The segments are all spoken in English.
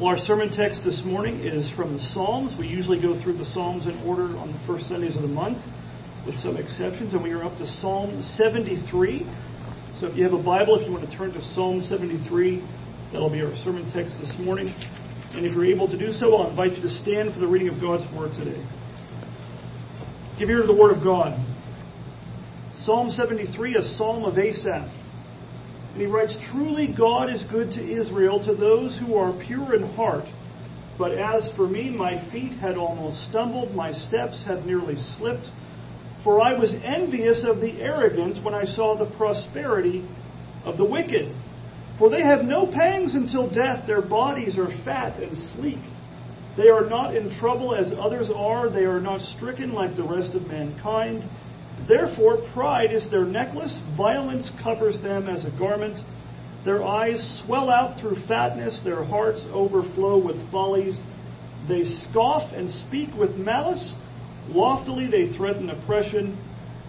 Well, our sermon text this morning is from the Psalms. We usually go through the Psalms in order on the first Sundays of the month, with some exceptions, and we are up to Psalm 73. So if you have a Bible, if you want to turn to Psalm 73, that'll be our sermon text this morning. And if you're able to do so, I'll invite you to stand for the reading of God's Word today. Give ear to the Word of God. Psalm 73, a psalm of Asaph. And he writes, Truly God is good to Israel, to those who are pure in heart. But as for me, my feet had almost stumbled, my steps had nearly slipped. For I was envious of the arrogant when I saw the prosperity of the wicked. For they have no pangs until death, their bodies are fat and sleek. They are not in trouble as others are, they are not stricken like the rest of mankind. Therefore, pride is their necklace, violence covers them as a garment. Their eyes swell out through fatness, their hearts overflow with follies. They scoff and speak with malice. Loftily they threaten oppression.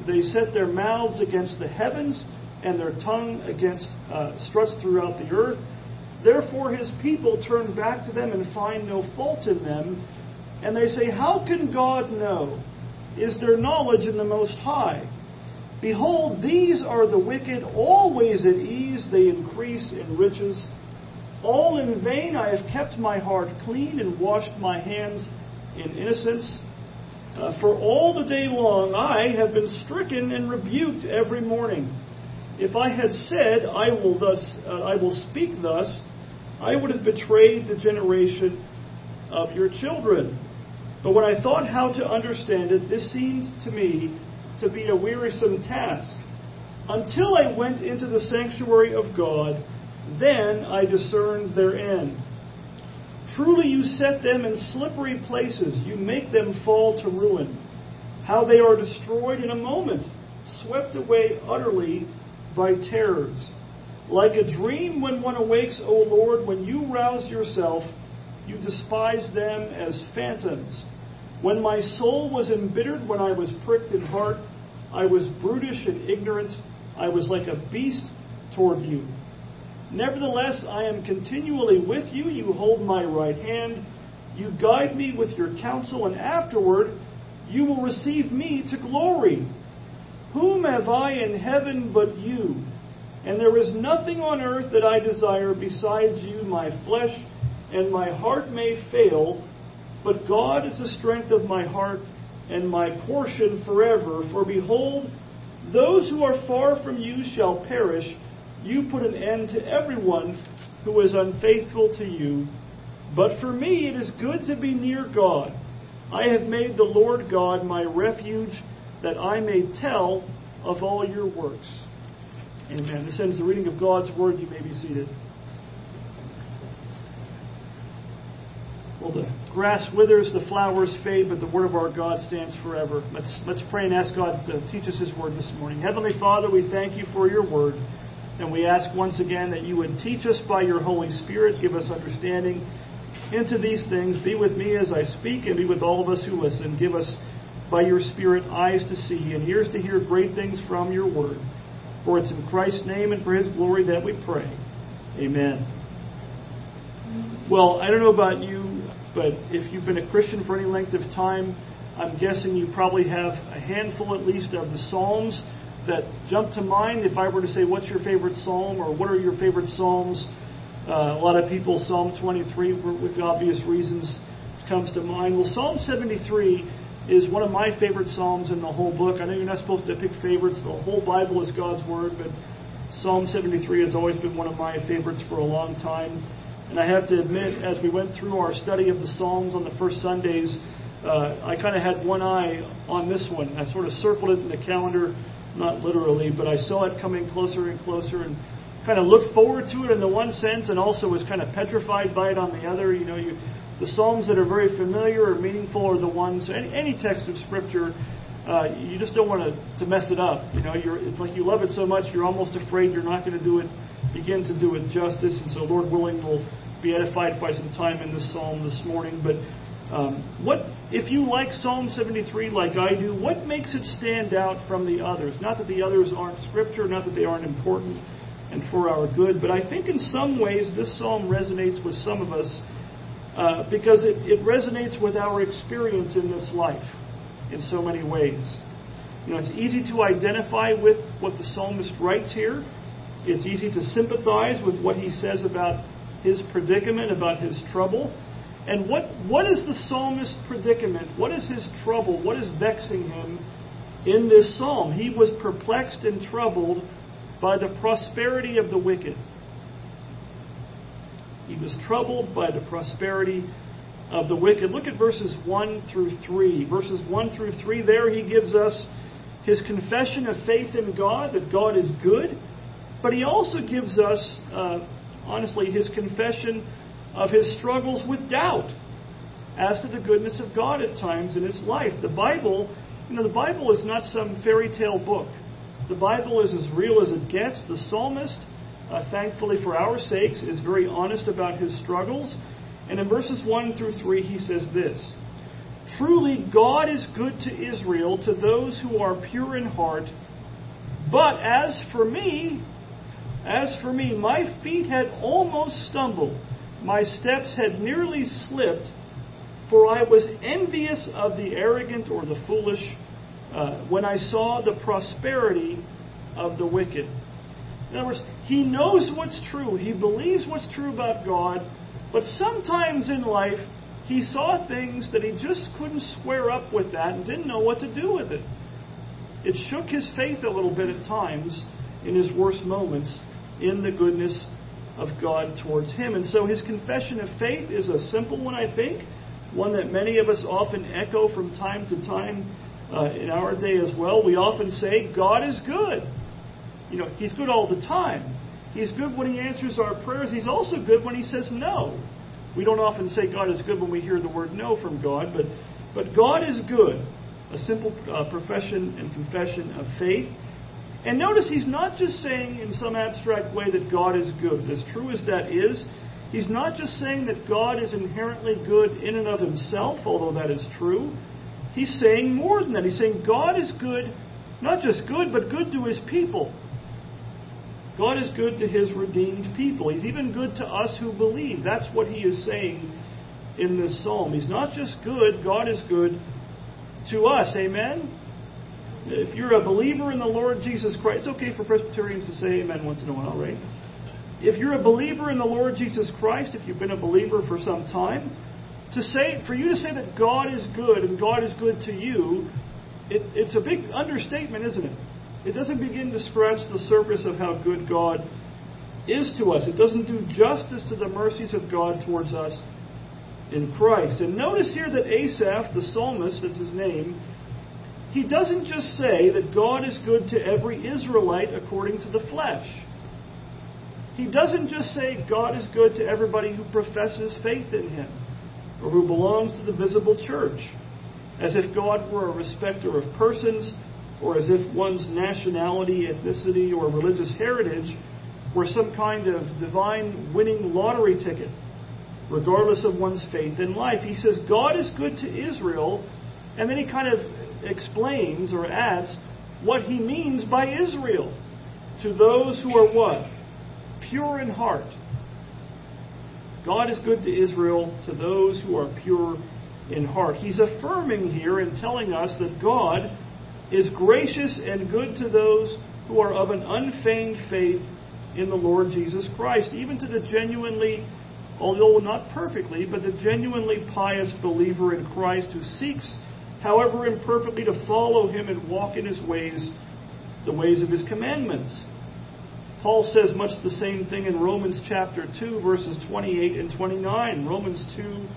They set their mouths against the heavens, and their tongue against uh, struts throughout the earth. Therefore his people turn back to them and find no fault in them. And they say, How can God know? Is their knowledge in the Most High. Behold, these are the wicked, always at ease, they increase in riches. All in vain I have kept my heart clean and washed my hands in innocence. Uh, for all the day long I have been stricken and rebuked every morning. If I had said, I will thus, uh, I will speak thus, I would have betrayed the generation of your children. But when I thought how to understand it, this seemed to me to be a wearisome task. Until I went into the sanctuary of God, then I discerned their end. Truly you set them in slippery places, you make them fall to ruin. How they are destroyed in a moment, swept away utterly by terrors. Like a dream when one awakes, O Lord, when you rouse yourself, you despise them as phantoms. When my soul was embittered, when I was pricked in heart, I was brutish and ignorant. I was like a beast toward you. Nevertheless, I am continually with you. You hold my right hand. You guide me with your counsel, and afterward you will receive me to glory. Whom have I in heaven but you? And there is nothing on earth that I desire besides you. My flesh and my heart may fail but God is the strength of my heart and my portion forever. For behold, those who are far from you shall perish. You put an end to everyone who is unfaithful to you. But for me it is good to be near God. I have made the Lord God my refuge, that I may tell of all your works. Amen. This ends the reading of God's word. You may be seated. Well, the grass withers, the flowers fade, but the word of our God stands forever. Let's, let's pray and ask God to teach us His word this morning. Heavenly Father, we thank you for your word. And we ask once again that you would teach us by your Holy Spirit, give us understanding into these things. Be with me as I speak, and be with all of us who listen. Give us, by your Spirit, eyes to see and ears to hear great things from your word. For it's in Christ's name and for his glory that we pray. Amen. Well, I don't know about you, but if you've been a Christian for any length of time, I'm guessing you probably have a handful at least of the Psalms that jump to mind. If I were to say, what's your favorite Psalm or what are your favorite Psalms? Uh, a lot of people, Psalm 23, with obvious reasons, comes to mind. Well, Psalm 73 is one of my favorite Psalms in the whole book. I know you're not supposed to pick favorites. The whole Bible is God's Word, but Psalm 73 has always been one of my favorites for a long time. And I have to admit, as we went through our study of the Psalms on the first Sundays, uh, I kind of had one eye on this one. I sort of circled it in the calendar, not literally, but I saw it coming closer and closer and kind of looked forward to it in the one sense and also was kind of petrified by it on the other. You know, you, the Psalms that are very familiar or meaningful are the ones, any, any text of Scripture, uh, you just don't want to, to mess it up. You know, you're, it's like you love it so much, you're almost afraid you're not going to do it begin to do it justice. And so, Lord willing, we'll be edified by some time in this psalm this morning. But um, what, if you like Psalm 73 like I do, what makes it stand out from the others? Not that the others aren't scripture, not that they aren't important and for our good, but I think in some ways this psalm resonates with some of us uh, because it, it resonates with our experience in this life in so many ways. You know, it's easy to identify with what the psalmist writes here. It's easy to sympathize with what he says about his predicament, about his trouble. And what, what is the psalmist's predicament? What is his trouble? What is vexing him in this psalm? He was perplexed and troubled by the prosperity of the wicked. He was troubled by the prosperity of the wicked. Look at verses 1 through 3. Verses 1 through 3, there he gives us his confession of faith in God, that God is good. But he also gives us, uh, honestly, his confession of his struggles with doubt as to the goodness of God at times in his life. The Bible, you know, the Bible is not some fairy tale book. The Bible is as real as it gets. The psalmist, uh, thankfully for our sakes, is very honest about his struggles. And in verses 1 through 3, he says this Truly, God is good to Israel, to those who are pure in heart. But as for me, as for me, my feet had almost stumbled my steps had nearly slipped, for I was envious of the arrogant or the foolish uh, when I saw the prosperity of the wicked. In other words, he knows what's true. He believes what's true about God, but sometimes in life, he saw things that he just couldn't square up with that and didn't know what to do with it. It shook his faith a little bit at times in his worst moments in the goodness of God towards him. And so his confession of faith is a simple one, I think, one that many of us often echo from time to time uh, in our day as well. We often say, God is good. You know, He's good all the time. He's good when He answers our prayers. He's also good when He says no. We don't often say God is good when we hear the word no from God, but, but God is good. A simple uh, profession and confession of faith. And notice he's not just saying in some abstract way that God is good. As true as that is, he's not just saying that God is inherently good in and of himself, although that is true. He's saying more than that. He's saying God is good, not just good, but good to his people. God is good to his redeemed people. He's even good to us who believe. That's what he is saying in this psalm. He's not just good, God is good to us. Amen? If you're a believer in the Lord Jesus Christ, it's okay for Presbyterians to say amen once in a while, right? If you're a believer in the Lord Jesus Christ, if you've been a believer for some time, to say for you to say that God is good and God is good to you, it, it's a big understatement, isn't it? It doesn't begin to scratch the surface of how good God is to us. It doesn't do justice to the mercies of God towards us in Christ. And notice here that Asaph, the psalmist, that's his name, he doesn't just say that God is good to every Israelite according to the flesh. He doesn't just say God is good to everybody who professes faith in Him or who belongs to the visible church, as if God were a respecter of persons or as if one's nationality, ethnicity, or religious heritage were some kind of divine winning lottery ticket, regardless of one's faith in life. He says God is good to Israel, and then he kind of explains or adds what he means by Israel to those who are what? Pure in heart. God is good to Israel to those who are pure in heart. He's affirming here and telling us that God is gracious and good to those who are of an unfeigned faith in the Lord Jesus Christ, even to the genuinely, although not perfectly, but the genuinely pious believer in Christ who seeks however imperfectly, to follow him and walk in his ways, the ways of his commandments. Paul says much the same thing in Romans chapter 2, verses 28 and 29. Romans 2,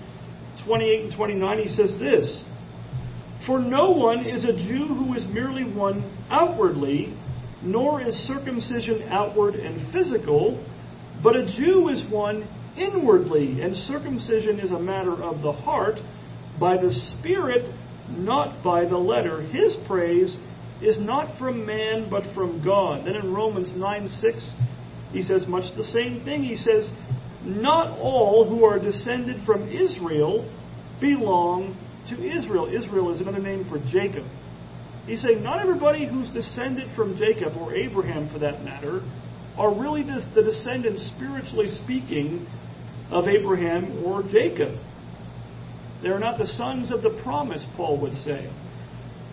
28 and 29, he says this For no one is a Jew who is merely one outwardly, nor is circumcision outward and physical, but a Jew is one inwardly, and circumcision is a matter of the heart, by the Spirit, not by the letter. His praise is not from man, but from God. Then in Romans 9 6, he says much the same thing. He says, Not all who are descended from Israel belong to Israel. Israel is another name for Jacob. He's saying, Not everybody who's descended from Jacob, or Abraham for that matter, are really the descendants, spiritually speaking, of Abraham or Jacob. They are not the sons of the promise, Paul would say.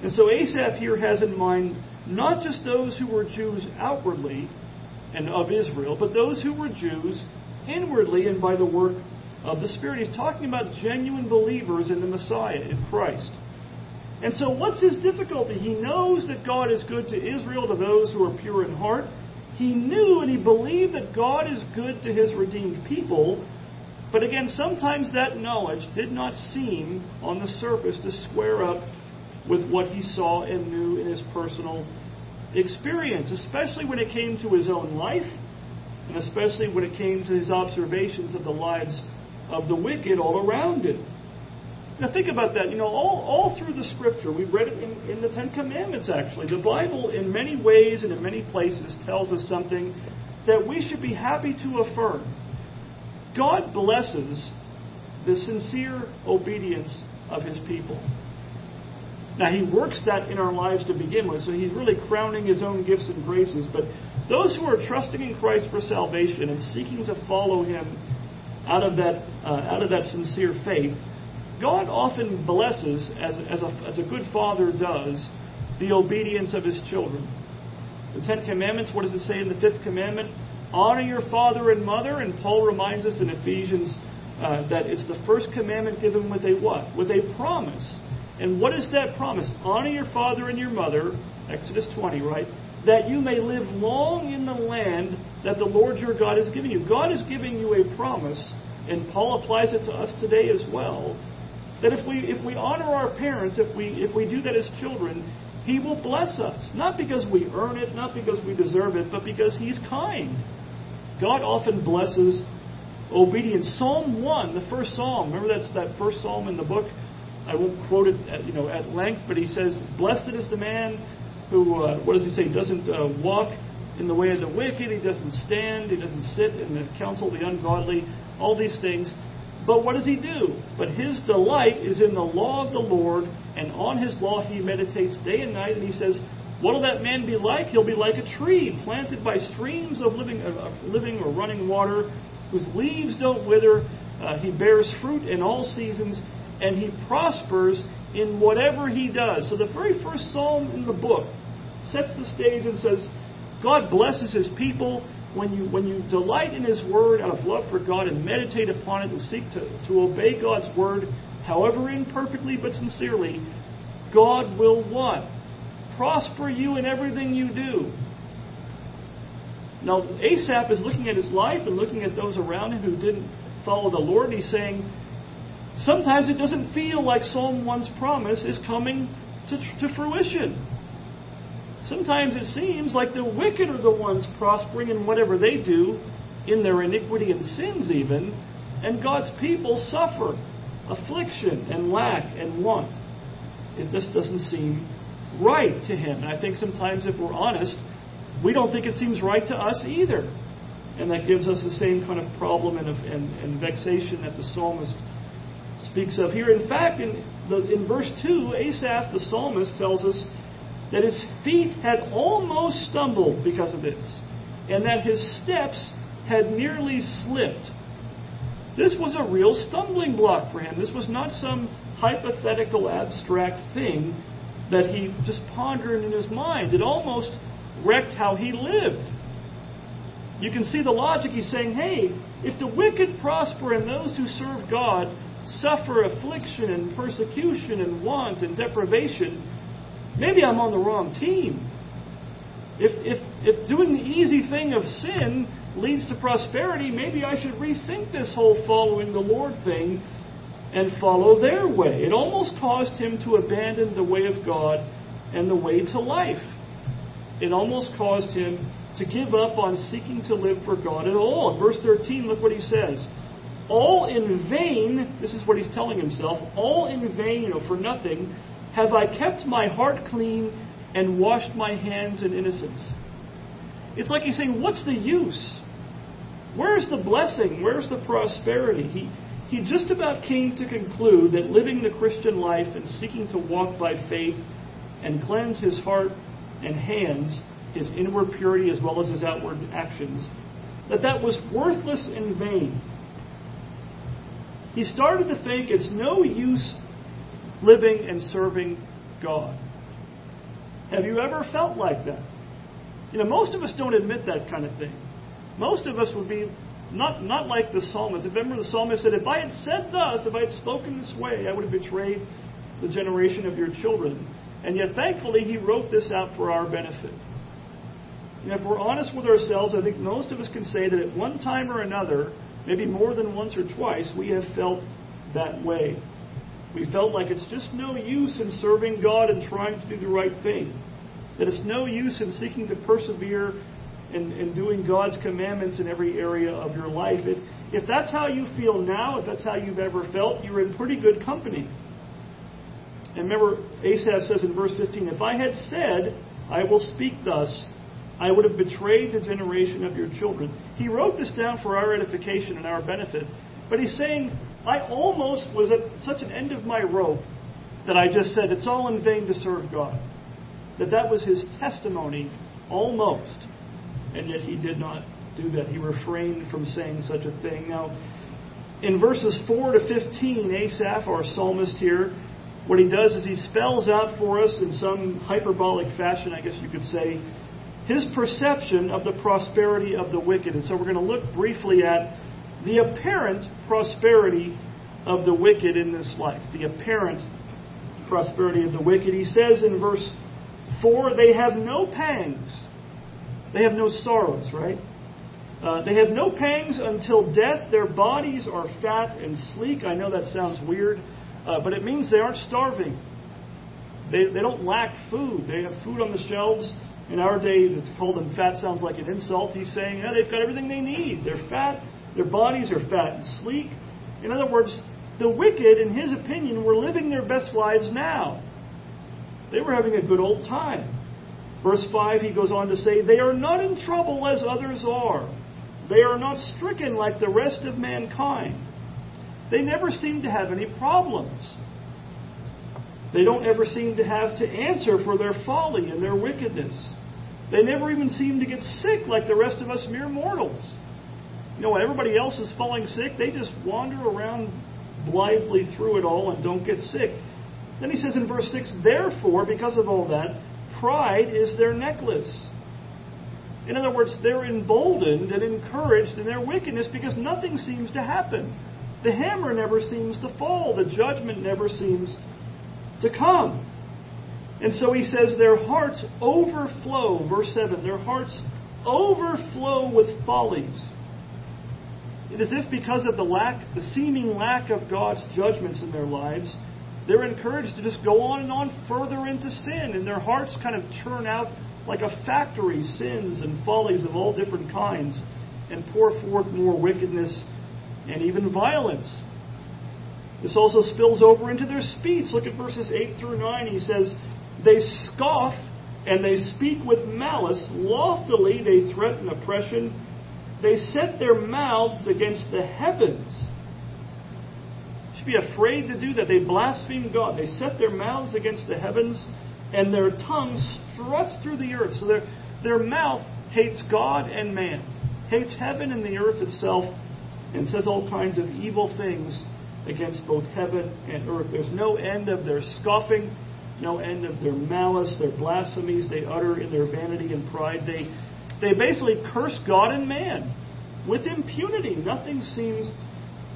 And so Asaph here has in mind not just those who were Jews outwardly and of Israel, but those who were Jews inwardly and by the work of the Spirit. He's talking about genuine believers in the Messiah, in Christ. And so, what's his difficulty? He knows that God is good to Israel, to those who are pure in heart. He knew and he believed that God is good to his redeemed people. But again, sometimes that knowledge did not seem on the surface to square up with what he saw and knew in his personal experience, especially when it came to his own life, and especially when it came to his observations of the lives of the wicked all around him. Now think about that. You know, all, all through the scripture, we read it in, in the Ten Commandments actually. The Bible, in many ways and in many places, tells us something that we should be happy to affirm. God blesses the sincere obedience of his people. Now, he works that in our lives to begin with, so he's really crowning his own gifts and graces. But those who are trusting in Christ for salvation and seeking to follow him out of that, uh, out of that sincere faith, God often blesses, as, as, a, as a good father does, the obedience of his children. The Ten Commandments, what does it say in the fifth commandment? Honor your father and mother, and Paul reminds us in Ephesians uh, that it's the first commandment given with a what? With a promise. And what is that promise? Honor your father and your mother, Exodus 20, right? That you may live long in the land that the Lord your God is giving you. God is giving you a promise, and Paul applies it to us today as well, that if we, if we honor our parents, if we, if we do that as children, He will bless us. Not because we earn it, not because we deserve it, but because He's kind. God often blesses obedience. Psalm 1, the first psalm, remember that's that first psalm in the book? I won't quote it at, you know, at length, but he says, Blessed is the man who, uh, what does he say, doesn't uh, walk in the way of the wicked, he doesn't stand, he doesn't sit in the counsel of the ungodly, all these things. But what does he do? But his delight is in the law of the Lord, and on his law he meditates day and night. And he says, What will that man be like? He'll be like a tree planted by streams of living, living or running water, whose leaves don't wither. Uh, he bears fruit in all seasons, and he prospers in whatever he does. So the very first psalm in the book sets the stage and says, God blesses his people when you, when you delight in His Word out of love for God and meditate upon it and seek to, to obey God's Word, however imperfectly but sincerely, God will what? Prosper you in everything you do. Now, Asaph is looking at his life and looking at those around him who didn't follow the Lord. and He's saying, sometimes it doesn't feel like Psalm 1's promise is coming to, to fruition. Sometimes it seems like the wicked are the ones prospering in whatever they do, in their iniquity and sins even, and God's people suffer affliction and lack and want. It just doesn't seem right to Him. And I think sometimes, if we're honest, we don't think it seems right to us either. And that gives us the same kind of problem and, and, and vexation that the psalmist speaks of here. In fact, in, the, in verse 2, Asaph, the psalmist, tells us that his feet had almost stumbled because of this, and that his steps had nearly slipped. This was a real stumbling block for him. This was not some hypothetical abstract thing that he just pondered in his mind. It almost wrecked how he lived. You can see the logic. He's saying, hey, if the wicked prosper and those who serve God suffer affliction and persecution and want and deprivation, maybe I'm on the wrong team. If, if, if doing the easy thing of sin leads to prosperity, maybe I should rethink this whole following the Lord thing and follow their way. It almost caused him to abandon the way of God and the way to life. It almost caused him to give up on seeking to live for God at all. In verse 13, look what he says. All in vain, this is what he's telling himself, all in vain, you know, for nothing, have I kept my heart clean and washed my hands in innocence? It's like he's saying, What's the use? Where's the blessing? Where's the prosperity? He, he just about came to conclude that living the Christian life and seeking to walk by faith and cleanse his heart and hands, his inward purity as well as his outward actions, that that was worthless and vain. he started to think it's no use living and serving God. Have you ever felt like that? You know, most of us don't admit that kind of thing. Most of us would be not, not like the psalmist. Remember, the psalmist said, If I had said thus, if I had spoken this way, I would have betrayed the generation of your children. And yet, thankfully, he wrote this out for our benefit. And if we're honest with ourselves, I think most of us can say that at one time or another, maybe more than once or twice, we have felt that way. We felt like it's just no use in serving God and trying to do the right thing. That it's no use in seeking to persevere and, and doing God's commandments in every area of your life. If, if that's how you feel now, if that's how you've ever felt, you're in pretty good company. And remember, Asaph says in verse 15, If I had said, I will speak thus, I would have betrayed the generation of your children. He wrote this down for our edification and our benefit. But he's saying, I almost was at such an end of my rope that I just said, it's all in vain to serve God. That that was his testimony, almost. And yet he did not do that. He refrained from saying such a thing. Now, in verses 4 to 15, Asaph, our psalmist here, what he does is he spells out for us in some hyperbolic fashion, I guess you could say, his perception of the prosperity of the wicked. And so we're going to look briefly at the apparent prosperity of the wicked in this life. The apparent prosperity of the wicked. He says in verse 4 they have no pangs, they have no sorrows, right? Uh, they have no pangs until death. Their bodies are fat and sleek. I know that sounds weird, uh, but it means they aren't starving. They, they don't lack food. They have food on the shelves. In our day, to call them fat sounds like an insult. He's saying, yeah, they've got everything they need. They're fat, their bodies are fat and sleek. In other words, the wicked, in his opinion, were living their best lives now. They were having a good old time. Verse 5, he goes on to say, They are not in trouble as others are. They are not stricken like the rest of mankind. They never seem to have any problems. They don't ever seem to have to answer for their folly and their wickedness. They never even seem to get sick like the rest of us mere mortals. You know, when everybody else is falling sick, they just wander around blithely through it all and don't get sick. Then he says in verse 6 Therefore, because of all that, pride is their necklace. In other words, they're emboldened and encouraged in their wickedness because nothing seems to happen. The hammer never seems to fall, the judgment never seems to come. And so he says, Their hearts overflow, verse 7, their hearts overflow with follies. It is if because of the lack, the seeming lack of God's judgments in their lives, they're encouraged to just go on and on further into sin, and their hearts kind of churn out like a factory sins and follies of all different kinds, and pour forth more wickedness and even violence. This also spills over into their speech. Look at verses 8 through 9. He says, They scoff and they speak with malice. Loftily they threaten oppression. They set their mouths against the heavens. You should be afraid to do that. They blaspheme God. They set their mouths against the heavens, and their tongue struts through the earth. So their, their mouth hates God and man, hates heaven and the earth itself, and says all kinds of evil things against both heaven and earth. There's no end of their scoffing, no end of their malice, their blasphemies they utter in their vanity and pride. They, they basically curse God and man with impunity. Nothing seems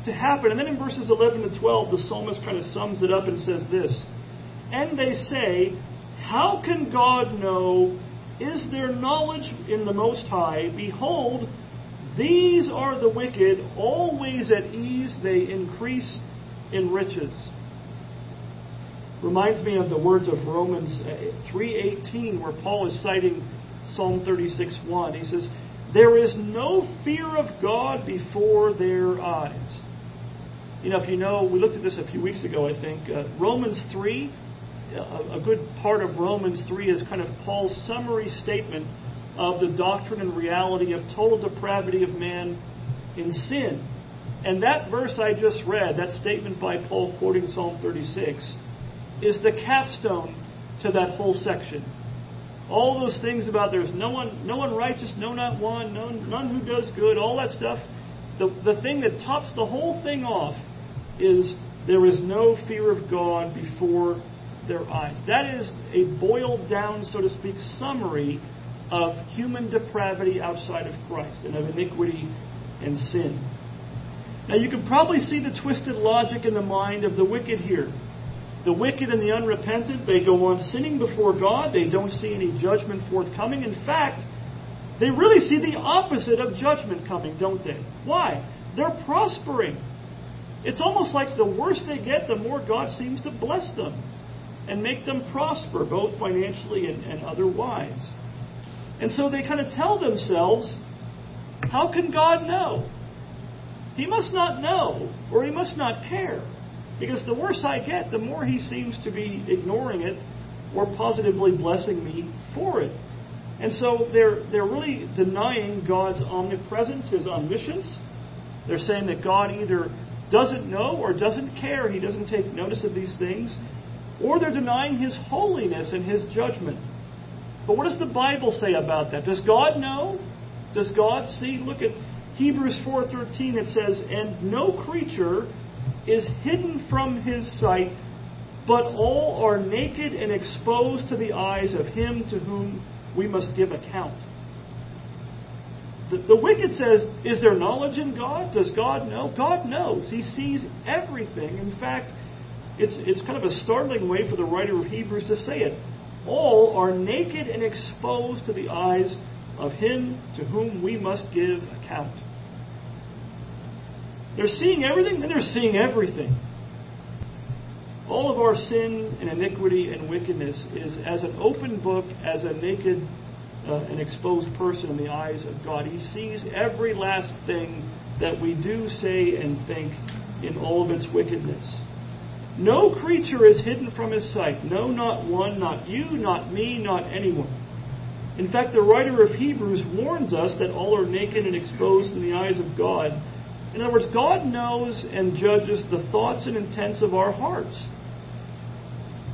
to happen. And then in verses 11 to 12, the psalmist kind of sums it up and says this And they say, How can God know? Is there knowledge in the Most High? Behold, these are the wicked, always at ease, they increase in riches. Reminds me of the words of Romans uh, 3:18 where Paul is citing Psalm 36:1. He says, "There is no fear of God before their eyes." You know, if you know, we looked at this a few weeks ago, I think. Uh, Romans 3, a, a good part of Romans 3 is kind of Paul's summary statement of the doctrine and reality of total depravity of man in sin. And that verse I just read, that statement by Paul quoting Psalm 36, is the capstone to that whole section. All those things about there's no one, no one righteous, no not one, no, none who does good, all that stuff. The, the thing that tops the whole thing off is there is no fear of God before their eyes. That is a boiled down, so to speak, summary of human depravity outside of Christ and of iniquity and sin. Now, you can probably see the twisted logic in the mind of the wicked here. The wicked and the unrepentant, they go on sinning before God. They don't see any judgment forthcoming. In fact, they really see the opposite of judgment coming, don't they? Why? They're prospering. It's almost like the worse they get, the more God seems to bless them and make them prosper, both financially and, and otherwise. And so they kind of tell themselves, how can God know? He must not know, or he must not care. Because the worse I get, the more he seems to be ignoring it or positively blessing me for it. And so they're, they're really denying God's omnipresence, his omniscience. They're saying that God either doesn't know or doesn't care, he doesn't take notice of these things, or they're denying his holiness and his judgment. But what does the Bible say about that? Does God know? Does God see? Look at Hebrews 4:13 it says, "And no creature is hidden from his sight, but all are naked and exposed to the eyes of him to whom we must give account." The, the wicked says, Is there knowledge in God? Does God know? God knows. He sees everything. In fact, it's, it's kind of a startling way for the writer of Hebrews to say it. All are naked and exposed to the eyes of Him to whom we must give account. They're seeing everything, then they're seeing everything. All of our sin and iniquity and wickedness is as an open book, as a naked uh, an exposed person in the eyes of God. He sees every last thing that we do, say, and think in all of its wickedness. No creature is hidden from his sight. No, not one, not you, not me, not anyone. In fact, the writer of Hebrews warns us that all are naked and exposed in the eyes of God. In other words, God knows and judges the thoughts and intents of our hearts.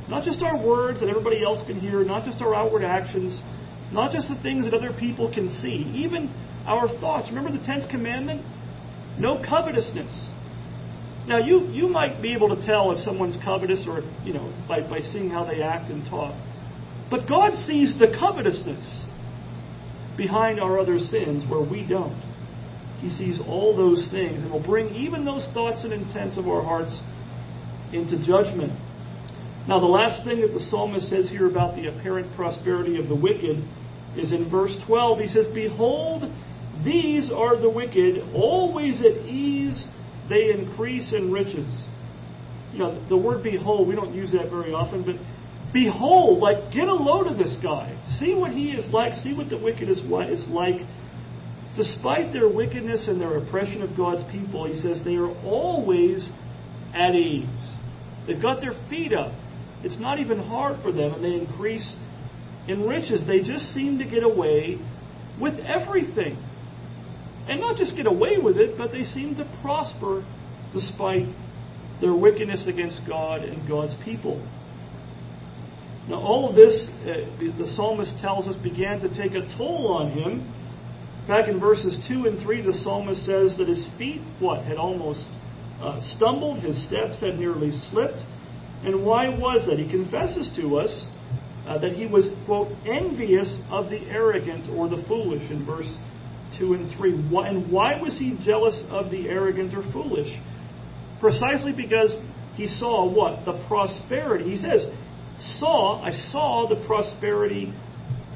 Not just our words that everybody else can hear, not just our outward actions, not just the things that other people can see, even our thoughts. Remember the tenth commandment? No covetousness. Now you, you might be able to tell if someone's covetous or you know by, by seeing how they act and talk. But God sees the covetousness behind our other sins where we don't. He sees all those things and will bring even those thoughts and intents of our hearts into judgment. Now, the last thing that the psalmist says here about the apparent prosperity of the wicked is in verse 12. He says, Behold, these are the wicked, always at ease, they increase in riches. You know, the word behold, we don't use that very often, but behold, like, get a load of this guy. See what he is like. See what the wicked is like. Despite their wickedness and their oppression of God's people, he says they are always at ease. They've got their feet up. It's not even hard for them, and they increase in riches. They just seem to get away with everything. And not just get away with it, but they seem to prosper despite their wickedness against God and God's people. Now, all of this, uh, the psalmist tells us, began to take a toll on him. Back in verses 2 and 3, the psalmist says that his feet, what, had almost uh, stumbled, his steps had nearly slipped. And why was that? He confesses to us uh, that he was, quote, envious of the arrogant or the foolish in verse 2 and 3. Why, and why was he jealous of the arrogant or foolish? Precisely because he saw what? The prosperity. He says, saw, I saw the prosperity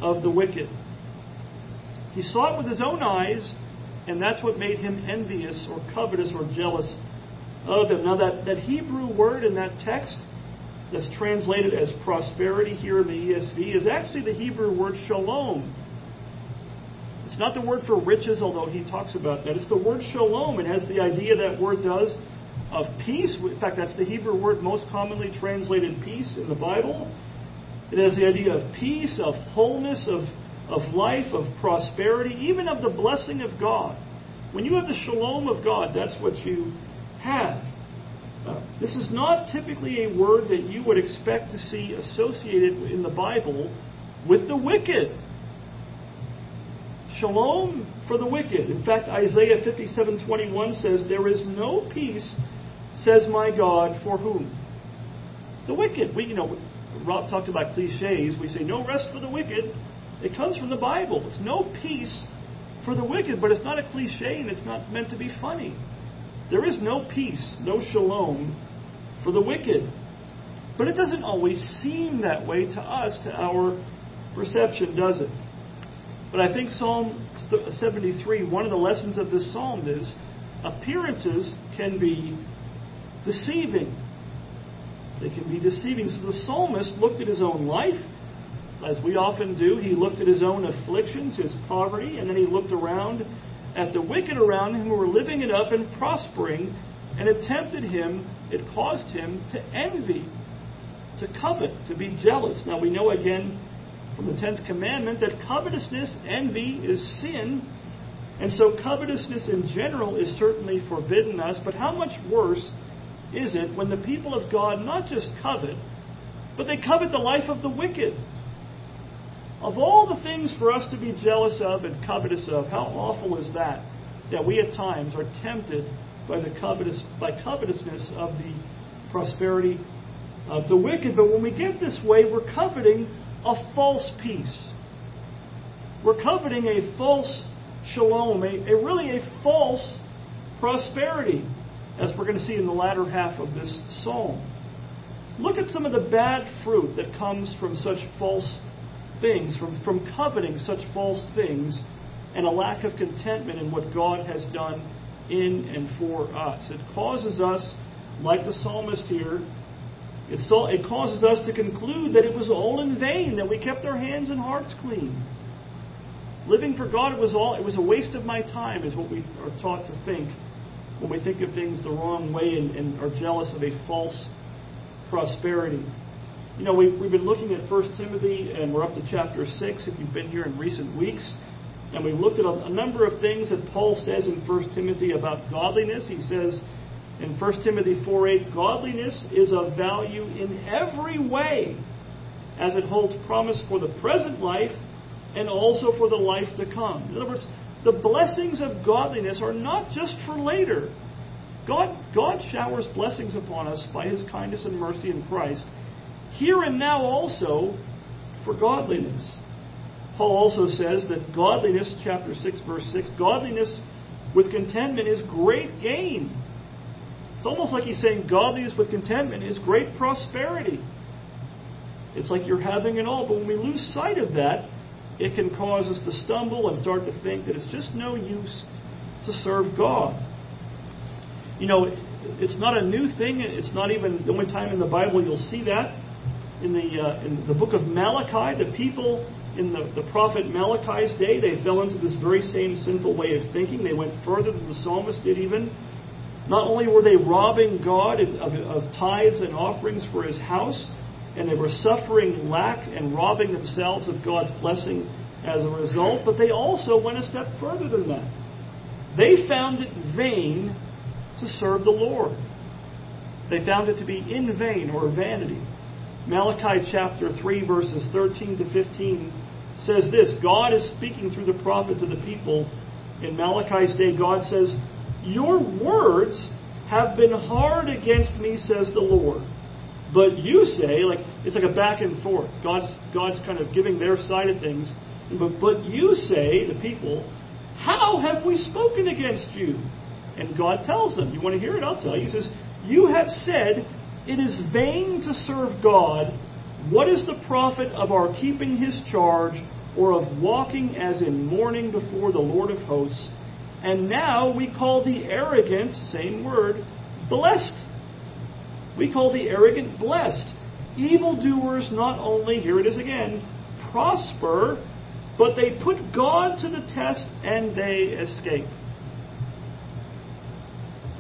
of the wicked. He saw it with his own eyes, and that's what made him envious or covetous or jealous of him. Now, that, that Hebrew word in that text that's translated as prosperity here in the ESV is actually the Hebrew word shalom. It's not the word for riches, although he talks about that. It's the word shalom. It has the idea that word does of peace. In fact, that's the Hebrew word most commonly translated peace in the Bible. It has the idea of peace, of wholeness, of, of life, of prosperity, even of the blessing of God. When you have the shalom of God, that's what you have. Uh, this is not typically a word that you would expect to see associated in the Bible with the wicked. Shalom for the wicked. In fact, Isaiah 57:21 says, "There is no peace says my God, for whom? The wicked. We, you know, Rob talked about cliches. We say no rest for the wicked. It comes from the Bible. It's no peace for the wicked, but it's not a cliche and it's not meant to be funny. There is no peace, no shalom for the wicked. But it doesn't always seem that way to us, to our perception, does it? But I think Psalm 73, one of the lessons of this psalm is appearances can be deceiving. They can be deceiving. So the psalmist looked at his own life, as we often do. He looked at his own afflictions, his poverty, and then he looked around at the wicked around him who were living it up and prospering, and it tempted him, it caused him to envy, to covet, to be jealous. Now we know again from the tenth commandment that covetousness, envy, is sin. And so covetousness in general is certainly forbidden us, but how much worse is it when the people of God not just covet, but they covet the life of the wicked? Of all the things for us to be jealous of and covetous of, how awful is that? That we at times are tempted by the covetous by covetousness of the prosperity of the wicked. But when we get this way, we're coveting a false peace. We're coveting a false shalom, a, a really a false prosperity as we're going to see in the latter half of this psalm. Look at some of the bad fruit that comes from such false things, from, from coveting such false things, and a lack of contentment in what God has done in and for us. It causes us, like the psalmist here, it, so, it causes us to conclude that it was all in vain, that we kept our hands and hearts clean. Living for God, it was all it was a waste of my time, is what we are taught to think when we think of things the wrong way and, and are jealous of a false prosperity. You know, we've, we've been looking at 1 Timothy, and we're up to chapter 6 if you've been here in recent weeks. And we've looked at a, a number of things that Paul says in 1 Timothy about godliness. He says in 1 Timothy 4 8, godliness is of value in every way, as it holds promise for the present life and also for the life to come. In other words, the blessings of godliness are not just for later. God, God showers blessings upon us by his kindness and mercy in Christ, here and now also for godliness. Paul also says that godliness, chapter 6, verse 6, godliness with contentment is great gain. It's almost like he's saying godliness with contentment is great prosperity. It's like you're having it all, but when we lose sight of that, it can cause us to stumble and start to think that it's just no use to serve God. You know, it's not a new thing. It's not even the only time in the Bible you'll see that. In the, uh, in the book of Malachi, the people in the, the prophet Malachi's day, they fell into this very same sinful way of thinking. They went further than the psalmist did even. Not only were they robbing God of, of tithes and offerings for his house, and they were suffering lack and robbing themselves of God's blessing as a result, but they also went a step further than that. They found it vain to serve the Lord. They found it to be in vain or vanity. Malachi chapter 3, verses 13 to 15 says this God is speaking through the prophet to the people. In Malachi's day, God says, Your words have been hard against me, says the Lord. But you say, like it's like a back and forth. God's God's kind of giving their side of things. But but you say, the people, how have we spoken against you? And God tells them, you want to hear it? I'll tell you. He says, You have said, It is vain to serve God. What is the profit of our keeping his charge, or of walking as in mourning before the Lord of hosts? And now we call the arrogant, same word, blessed. We call the arrogant blessed. Evildoers not only, here it is again, prosper, but they put God to the test and they escape.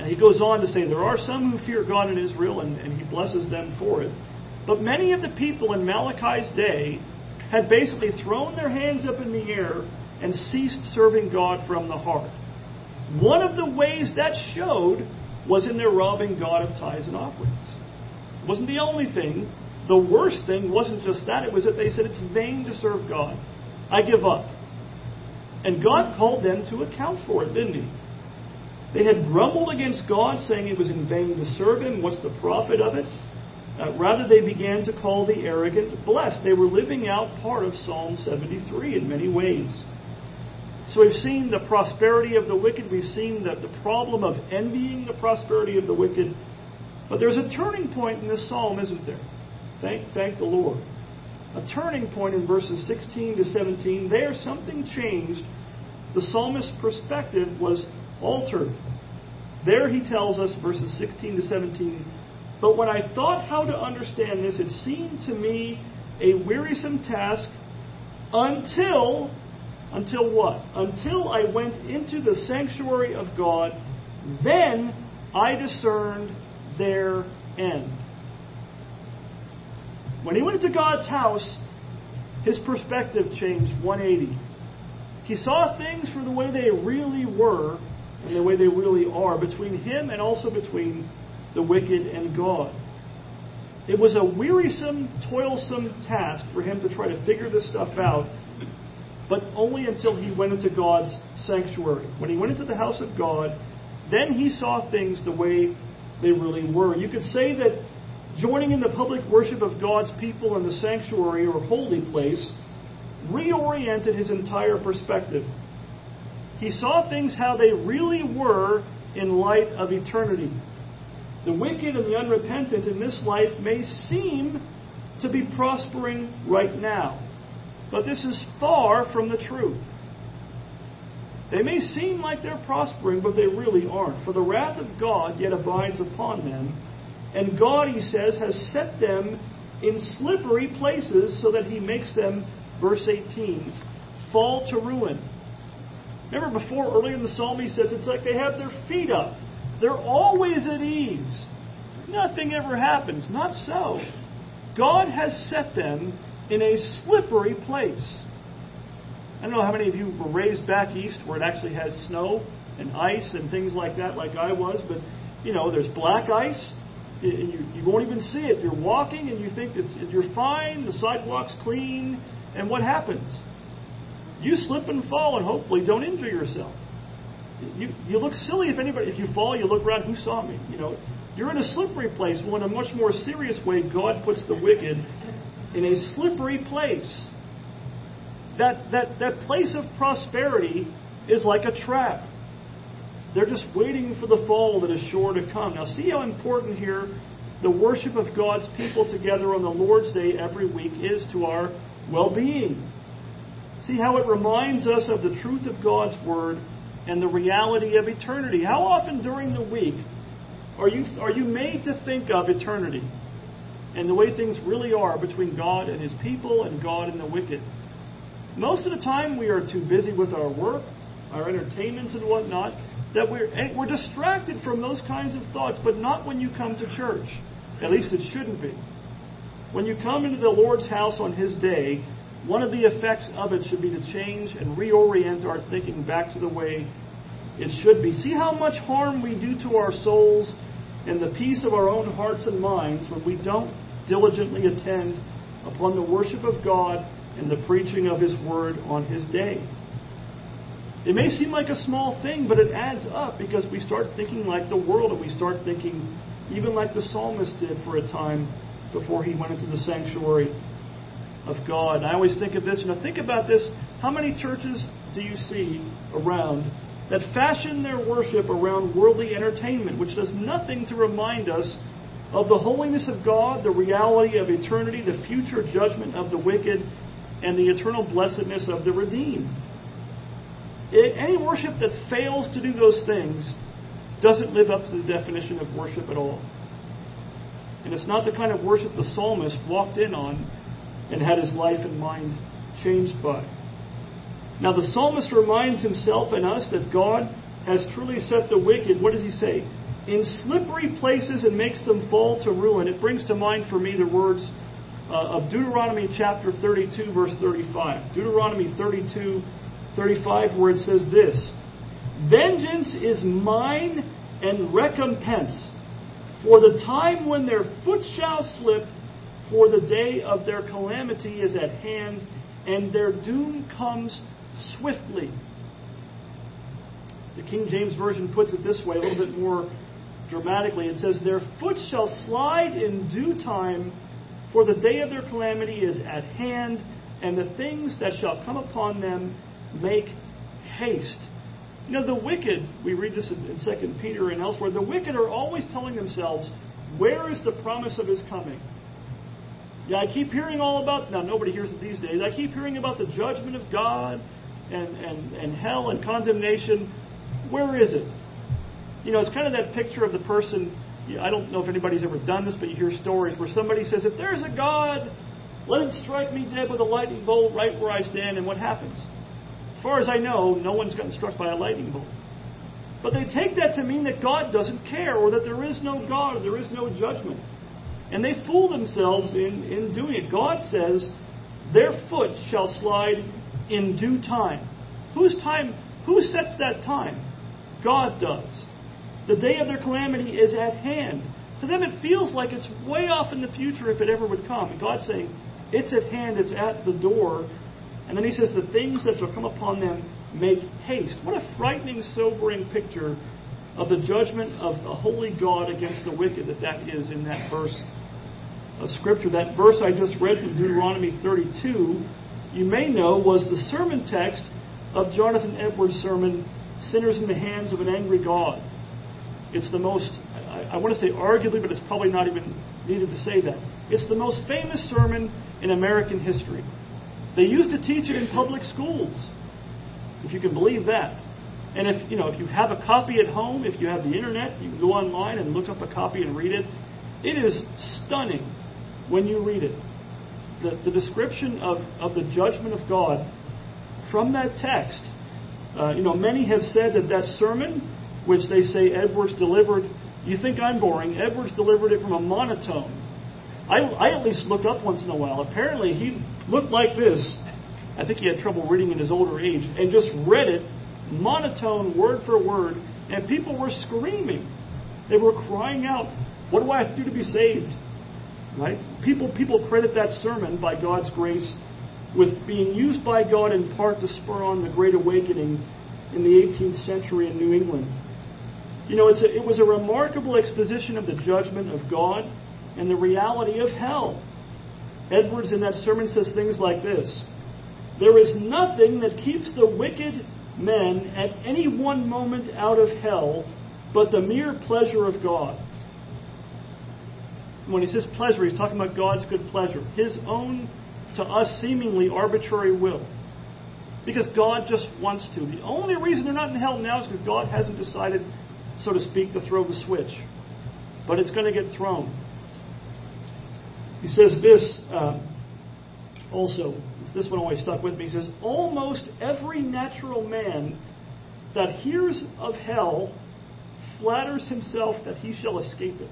And he goes on to say, There are some who fear God in Israel, and, and he blesses them for it. But many of the people in Malachi's day had basically thrown their hands up in the air and ceased serving God from the heart. One of the ways that showed was in their robbing God of tithes and offerings. It wasn't the only thing. The worst thing wasn't just that, it was that they said, It's vain to serve God. I give up. And God called them to account for it, didn't He? They had grumbled against God, saying it was in vain to serve Him. What's the profit of it? Uh, rather, they began to call the arrogant blessed. They were living out part of Psalm 73 in many ways. So we've seen the prosperity of the wicked. We've seen the, the problem of envying the prosperity of the wicked. But there's a turning point in this psalm, isn't there? Thank, thank the Lord. A turning point in verses 16 to 17. There, something changed. The psalmist's perspective was altered. There he tells us, verses 16 to 17, But when I thought how to understand this, it seemed to me a wearisome task until, until what? Until I went into the sanctuary of God, then I discerned their end. When he went into God's house, his perspective changed 180. He saw things for the way they really were and the way they really are between him and also between the wicked and God. It was a wearisome, toilsome task for him to try to figure this stuff out, but only until he went into God's sanctuary. When he went into the house of God, then he saw things the way they really were. You could say that joining in the public worship of God's people in the sanctuary or holy place reoriented his entire perspective. He saw things how they really were in light of eternity. The wicked and the unrepentant in this life may seem to be prospering right now, but this is far from the truth. They may seem like they're prospering, but they really aren't. For the wrath of God yet abides upon them, and God, he says, has set them in slippery places so that he makes them, verse 18, fall to ruin. Remember before, earlier in the psalm, he says it's like they have their feet up. They're always at ease. Nothing ever happens. Not so. God has set them in a slippery place. I don't know how many of you were raised back east where it actually has snow and ice and things like that, like I was, but you know, there's black ice. You, you won't even see it. You're walking and you think it's, you're fine, the sidewalk's clean, and what happens? You slip and fall and hopefully don't injure yourself. You, you look silly if anybody, if you fall, you look around, who saw me? You know, you're in a slippery place. Well, in a much more serious way, God puts the wicked in a slippery place that, that, that place of prosperity is like a trap. They're just waiting for the fall that is sure to come. Now, see how important here the worship of God's people together on the Lord's Day every week is to our well being. See how it reminds us of the truth of God's Word and the reality of eternity. How often during the week are you, are you made to think of eternity and the way things really are between God and His people and God and the wicked? Most of the time, we are too busy with our work, our entertainments, and whatnot, that we're, eh, we're distracted from those kinds of thoughts, but not when you come to church. At least it shouldn't be. When you come into the Lord's house on His day, one of the effects of it should be to change and reorient our thinking back to the way it should be. See how much harm we do to our souls and the peace of our own hearts and minds when we don't diligently attend upon the worship of God and the preaching of His Word on His day. It may seem like a small thing, but it adds up because we start thinking like the world and we start thinking even like the psalmist did for a time before he went into the sanctuary of God. I always think of this, you know, think about this. How many churches do you see around that fashion their worship around worldly entertainment, which does nothing to remind us of the holiness of God, the reality of eternity, the future judgment of the wicked, and the eternal blessedness of the redeemed. Any worship that fails to do those things doesn't live up to the definition of worship at all. And it's not the kind of worship the psalmist walked in on and had his life and mind changed by. Now, the psalmist reminds himself and us that God has truly set the wicked, what does he say? In slippery places and makes them fall to ruin. It brings to mind for me the words uh, of Deuteronomy chapter 32, verse 35. Deuteronomy 32, 35, where it says this Vengeance is mine and recompense for the time when their foot shall slip, for the day of their calamity is at hand, and their doom comes swiftly. The King James Version puts it this way, a little bit more dramatically. It says, Their foot shall slide in due time, for the day of their calamity is at hand, and the things that shall come upon them make haste. You know, the wicked, we read this in, in 2 Peter and elsewhere, the wicked are always telling themselves, Where is the promise of his coming? Yeah, I keep hearing all about, now nobody hears it these days, I keep hearing about the judgment of God and, and, and hell and condemnation. Where is it? You know, it's kind of that picture of the person. I don't know if anybody's ever done this, but you hear stories where somebody says, If there's a God, let him strike me dead with a lightning bolt right where I stand, and what happens? As far as I know, no one's gotten struck by a lightning bolt. But they take that to mean that God doesn't care, or that there is no God, or there is no judgment. And they fool themselves in, in doing it. God says, Their foot shall slide in due time. Whose time? Who sets that time? God does. The day of their calamity is at hand. To them, it feels like it's way off in the future if it ever would come. And God's saying, It's at hand, it's at the door. And then He says, The things that shall come upon them make haste. What a frightening, sobering picture of the judgment of the holy God against the wicked that that is in that verse of Scripture. That verse I just read from Deuteronomy 32, you may know, was the sermon text of Jonathan Edwards' sermon, Sinners in the Hands of an Angry God. It's the most, I, I want to say arguably, but it's probably not even needed to say that. It's the most famous sermon in American history. They used to teach it in public schools, if you can believe that. And if you know, if you have a copy at home, if you have the internet, you can go online and look up a copy and read it. It is stunning when you read it. The, the description of, of the judgment of God from that text. Uh, you know, many have said that that sermon, which they say Edwards delivered, you think I'm boring, Edwards delivered it from a monotone. I, I at least look up once in a while. Apparently, he looked like this. I think he had trouble reading in his older age, and just read it monotone, word for word, and people were screaming. They were crying out, What do I have to do to be saved? Right? People, people credit that sermon by God's grace with being used by God in part to spur on the Great Awakening in the 18th century in New England. You know, a, it was a remarkable exposition of the judgment of God and the reality of hell. Edwards in that sermon says things like this There is nothing that keeps the wicked men at any one moment out of hell but the mere pleasure of God when he says pleasure, he's talking about God's good pleasure, his own, to us, seemingly arbitrary will. Because God just wants to. The only reason they're not in hell now is because God hasn't decided, so to speak, to throw the switch. But it's going to get thrown. He says this uh, also. This one always stuck with me. He says, Almost every natural man that hears of hell flatters himself that he shall escape it.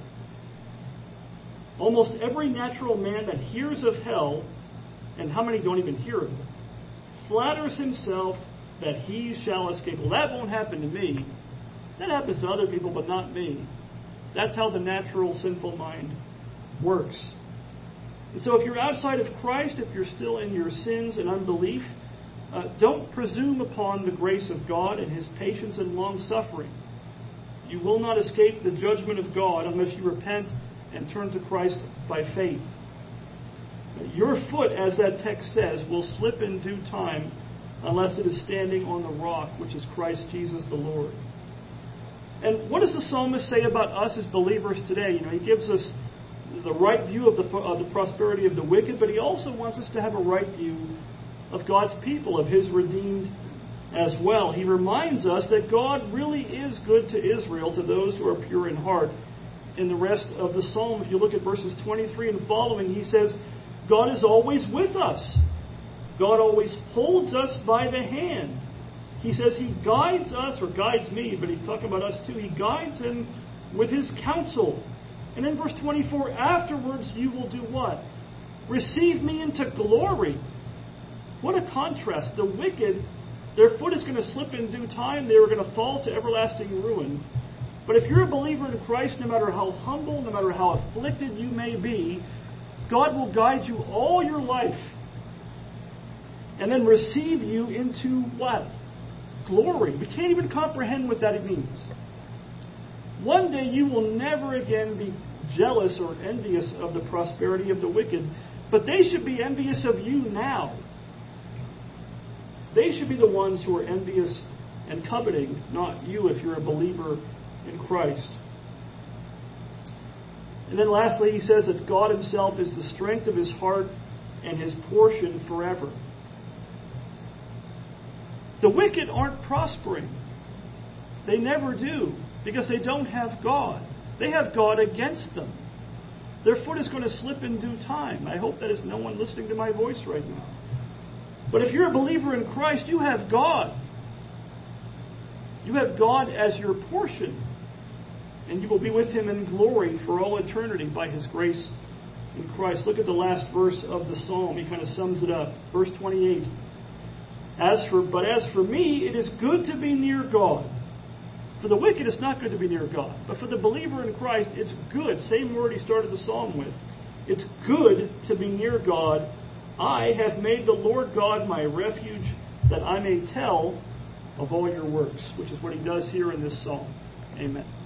Almost every natural man that hears of hell, and how many don't even hear of it, flatters himself that he shall escape. Well, that won't happen to me. That happens to other people, but not me. That's how the natural sinful mind works. And so, if you're outside of Christ, if you're still in your sins and unbelief, uh, don't presume upon the grace of God and His patience and long suffering. You will not escape the judgment of God unless you repent and turn to Christ by faith. Your foot, as that text says, will slip in due time unless it is standing on the rock, which is Christ Jesus the Lord. And what does the psalmist say about us as believers today? You know, he gives us the right view of the, of the prosperity of the wicked, but he also wants us to have a right view of God's people, of his redeemed as well. He reminds us that God really is good to Israel, to those who are pure in heart in the rest of the psalm, if you look at verses 23 and following, he says, God is always with us. God always holds us by the hand. He says he guides us, or guides me, but he's talking about us too. He guides him with his counsel. And in verse 24, afterwards you will do what? Receive me into glory. What a contrast. The wicked, their foot is going to slip in due time. They are going to fall to everlasting ruin. But if you're a believer in Christ, no matter how humble, no matter how afflicted you may be, God will guide you all your life and then receive you into what? glory. We can't even comprehend what that means. One day you will never again be jealous or envious of the prosperity of the wicked, but they should be envious of you now. They should be the ones who are envious and coveting, not you if you're a believer in Christ. And then lastly, he says that God himself is the strength of his heart and his portion forever. The wicked aren't prospering. They never do because they don't have God. They have God against them. Their foot is going to slip in due time. I hope that is no one listening to my voice right now. But if you're a believer in Christ, you have God. You have God as your portion. And you will be with him in glory for all eternity by his grace in Christ. Look at the last verse of the psalm. He kind of sums it up. Verse 28. As for, but as for me, it is good to be near God. For the wicked, it's not good to be near God. But for the believer in Christ, it's good. Same word he started the psalm with. It's good to be near God. I have made the Lord God my refuge, that I may tell of all your works, which is what he does here in this psalm. Amen.